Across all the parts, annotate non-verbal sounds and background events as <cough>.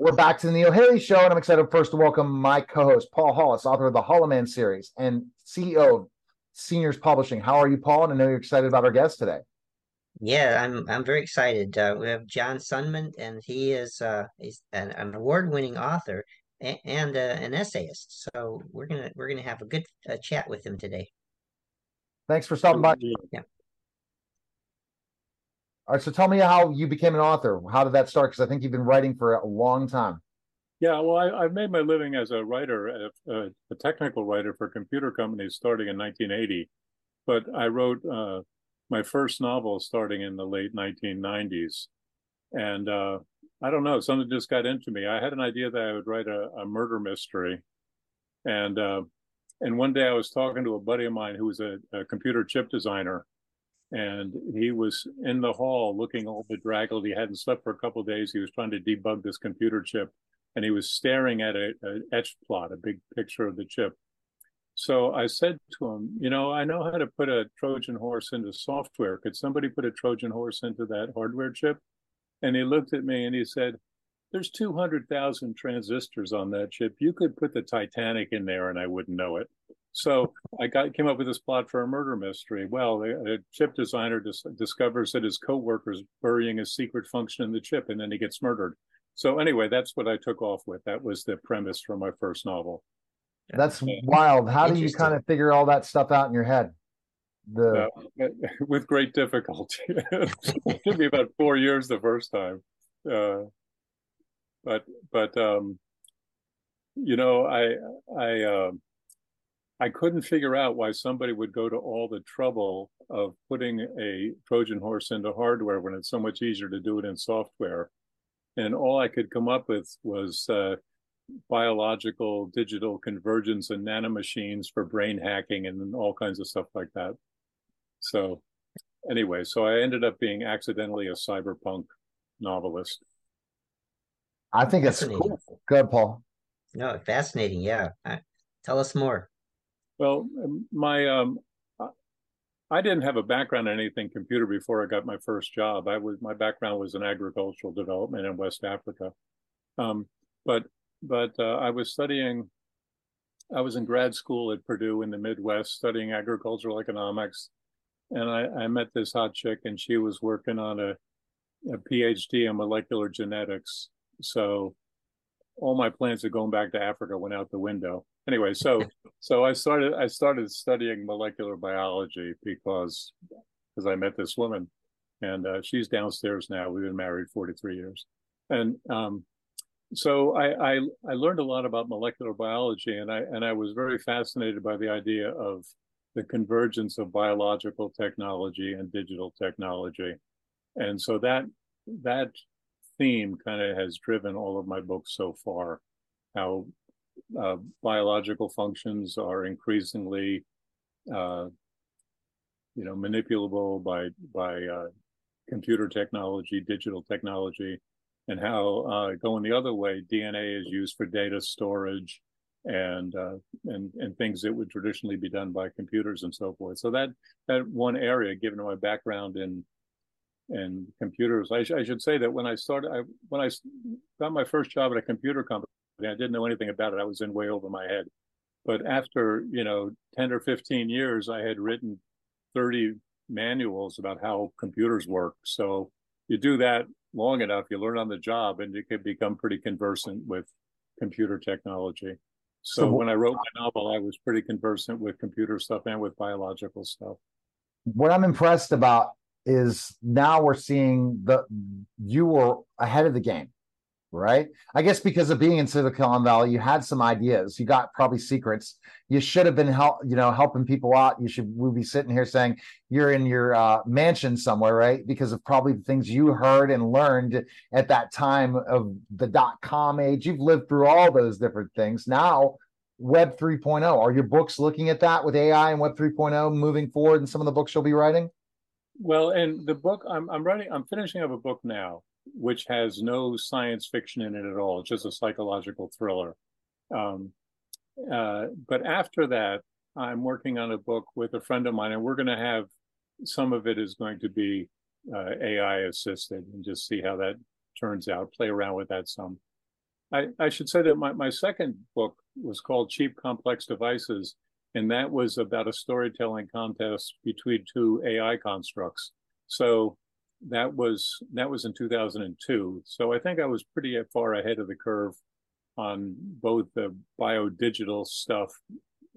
We're back to the Neil Haley Show, and I'm excited first to welcome my co-host Paul Hollis, author of the Hollow series and CEO of Seniors Publishing. How are you, Paul? And I know you're excited about our guest today. Yeah, I'm I'm very excited. Uh, we have John Sundman, and he is uh, he's an, an award-winning author and, and uh, an essayist. So we're gonna we're gonna have a good uh, chat with him today. Thanks for stopping by. Yeah. All right, so tell me how you became an author. How did that start? Because I think you've been writing for a long time. Yeah, well, I, have made my living as a writer, a, a, technical writer for computer companies starting in 1980. But I wrote uh, my first novel starting in the late 1990s. And uh, I don't know, something just got into me. I had an idea that I would write a, a murder mystery. And uh, and one day I was talking to a buddy of mine who was a, a computer chip designer and he was in the hall looking all bedraggled. He hadn't slept for a couple days. He was trying to debug this computer chip, and he was staring at a, a etched plot, a big picture of the chip. So I said to him, you know, I know how to put a Trojan horse into software. Could somebody put a Trojan horse into that hardware chip? And he looked at me and he said, there's 200,000 transistors on that chip. You could put the Titanic in there and I wouldn't know it. So I got came up with this plot for a murder mystery. Well, a chip designer dis- discovers that his coworker's are burying a secret function in the chip, and then he gets murdered. So anyway, that's what I took off with. That was the premise for my first novel. That's wild. How do you kind of figure all that stuff out in your head? The uh, <laughs> with great difficulty. it <laughs> took me about four years the first time, uh, but but um, you know I I. Uh, I couldn't figure out why somebody would go to all the trouble of putting a Trojan horse into hardware when it's so much easier to do it in software. And all I could come up with was uh, biological digital convergence and nanomachines for brain hacking and all kinds of stuff like that. So, anyway, so I ended up being accidentally a cyberpunk novelist. I think it's cool. Good, Paul. No, fascinating. Yeah. Tell us more. Well, um, my um, I didn't have a background in anything computer before I got my first job. I was my background was in agricultural development in West Africa, um, but but uh, I was studying. I was in grad school at Purdue in the Midwest studying agricultural economics, and I, I met this hot chick, and she was working on a, a PhD in molecular genetics. So all my plans of going back to Africa went out the window. Anyway, so so I started I started studying molecular biology because because I met this woman, and uh, she's downstairs now. We've been married forty three years, and um, so I, I I learned a lot about molecular biology, and I and I was very fascinated by the idea of the convergence of biological technology and digital technology, and so that that theme kind of has driven all of my books so far how uh, biological functions are increasingly, uh, you know, manipulable by by uh, computer technology, digital technology, and how uh, going the other way, DNA is used for data storage and uh, and and things that would traditionally be done by computers and so forth. So that that one area, given my background in in computers, I, sh- I should say that when I started, I, when I got my first job at a computer company I didn't know anything about it. I was in way over my head. But after, you know, 10 or 15 years, I had written 30 manuals about how computers work. So you do that long enough, you learn on the job and you can become pretty conversant with computer technology. So, so when I wrote my novel, I was pretty conversant with computer stuff and with biological stuff. What I'm impressed about is now we're seeing the you were ahead of the game right? I guess because of being in Silicon Valley, you had some ideas. You got probably secrets. You should have been help, you know, helping people out. You should we be sitting here saying you're in your uh, mansion somewhere, right? Because of probably the things you heard and learned at that time of the dot com age. You've lived through all those different things. Now, Web 3.0. Are your books looking at that with AI and Web 3.0 moving forward? And some of the books you'll be writing. Well, and the book I'm, I'm writing, I'm finishing up a book now which has no science fiction in it at all. It's just a psychological thriller. Um, uh, but after that, I'm working on a book with a friend of mine, and we're going to have some of it is going to be uh, AI assisted, and just see how that turns out. Play around with that some. I, I should say that my, my second book was called Cheap Complex Devices, and that was about a storytelling contest between two AI constructs. So that was that was in 2002. So I think I was pretty far ahead of the curve on both the bio digital stuff.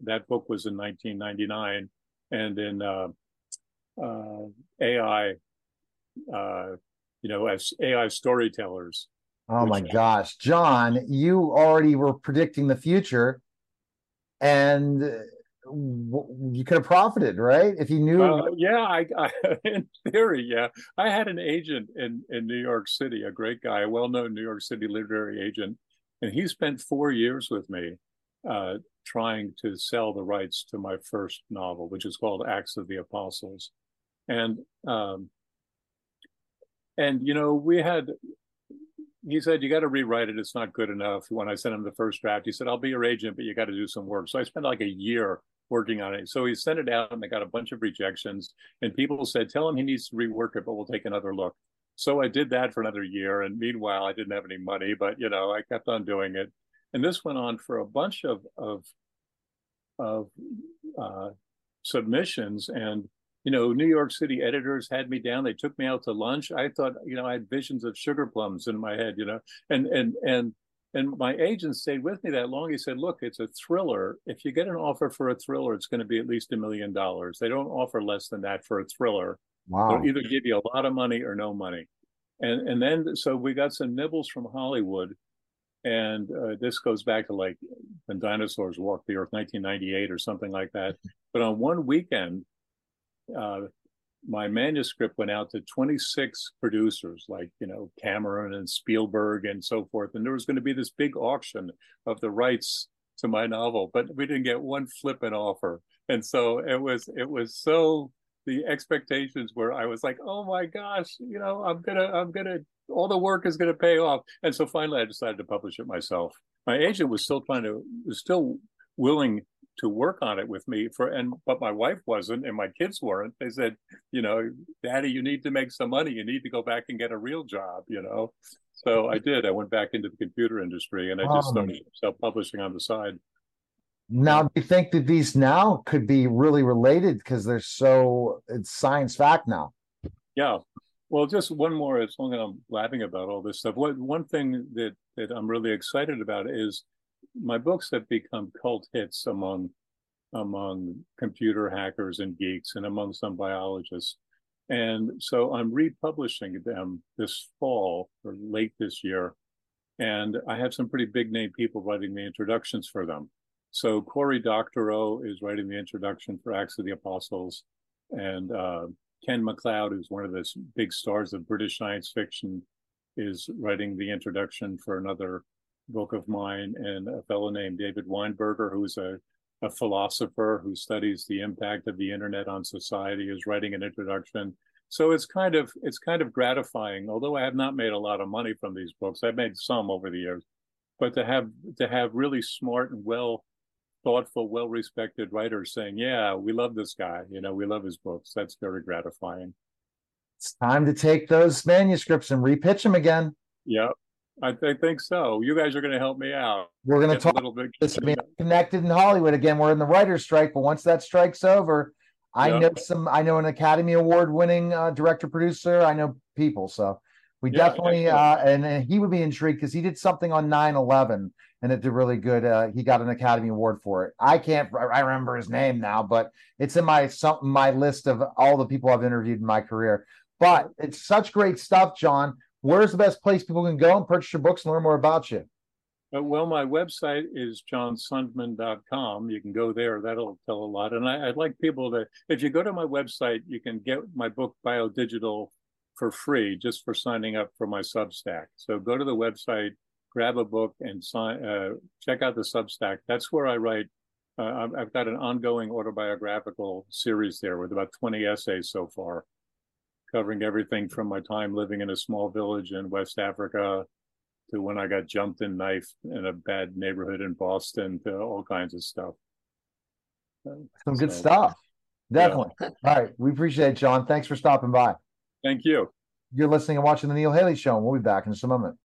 That book was in 1999, and in uh, uh, AI, uh, you know, as AI storytellers. Oh my gosh, John, you already were predicting the future, and you could have profited, right? If you knew. Yeah, I, I, <laughs> in theory, yeah. I had an agent in in New York City, a great guy, a well-known New York City literary agent, and he spent four years with me, uh, trying to sell the rights to my first novel, which is called Acts of the Apostles, and um, and you know we had he said, You got to rewrite it. It's not good enough. When I sent him the first draft, he said, I'll be your agent, but you got to do some work. So I spent like a year working on it. So he sent it out and they got a bunch of rejections. And people said, Tell him he needs to rework it, but we'll take another look. So I did that for another year. And meanwhile, I didn't have any money, but you know, I kept on doing it. And this went on for a bunch of, of, of uh, submissions. And you know, New York City editors had me down. They took me out to lunch. I thought, you know, I had visions of sugar plums in my head, you know, and and and and my agent stayed with me that long. He said, "Look, it's a thriller. If you get an offer for a thriller, it's going to be at least a million dollars. They don't offer less than that for a thriller. Wow. They'll either give you a lot of money or no money." And and then so we got some nibbles from Hollywood, and uh, this goes back to like when dinosaurs walked the earth, 1998 or something like that. But on one weekend, uh, my manuscript went out to 26 producers like you know cameron and spielberg and so forth. And there was going to be this big auction of the rights to my novel but we didn't get one flippant offer. And so it was it was so the expectations were i was like oh my gosh you know i'm gonna i'm gonna all the work is gonna pay off. And so finally i decided to publish it myself. My agent was still trying to was still willing to work on it with me for and but my wife wasn't and my kids weren't. They said you know daddy you need to make some money. You need to go back and get a real job you know? So i <laughs> did. I went back into the computer industry and i just started um, self-publishing on the side. Now do you think that these now could be really related? Because they're so it's science fact now. Yeah. Well just one more as long as i'm laughing about all this stuff. What one thing that that i'm really excited about is my books have become cult hits among among computer hackers and geeks and among some biologists. And so I'm republishing them this fall or late this year. And I have some pretty big name people writing the introductions for them. So Cory Doctorow is writing the introduction for Acts of the Apostles. And uh, Ken MacLeod, who's one of the big stars of British science fiction, is writing the introduction for another book of mine, and a fellow named David Weinberger, who's a, a philosopher who studies the impact of the internet on society, is writing an introduction. So it's kind of it's kind of gratifying. Although I have not made a lot of money from these books, I've made some over the years, but to have to have really smart and well thoughtful, well respected writers saying, "Yeah, we love this guy. You know, we love his books." That's very gratifying. It's time to take those manuscripts and repitch them again. Yep. I, th- think so. You guys are going to help me out. We're going to talk a little bit. This, I mean, connected in Hollywood again. We're in the writer's strike, but once that strike's over, I yep. know some. I know an Academy Award winning uh, director producer. I know people, so we yeah, definitely. Uh, and, and, he would be intrigued because he did something on 9-11 and it did really good. Uh, he got an Academy Award for it. I can't. I remember his name now, but it's in my some my list of all the people I've interviewed in my career. But it's such great stuff, John where's the best place people can go and purchase your books and learn more about you? Uh, well, my website is johnsundman.com. You can go there. That'll tell a lot. And I, would like people to, if you go to my website, you can get my book Biodigital for free just for signing up for my Substack. So go to the website, grab a book, and sign, uh, check out the Substack. That's where I write. Uh, I've got an ongoing autobiographical series there with about 20 essays so far covering everything from my time living in a small village in West Africa to when I got jumped and knifed in a bad neighborhood in Boston to all kinds of stuff. Some good stuff. Definitely. Yeah. <laughs> All right. We appreciate it, John. Thanks for stopping by. Thank you. You're listening and watching the Neil Haley Show, and we'll be back in just a moment.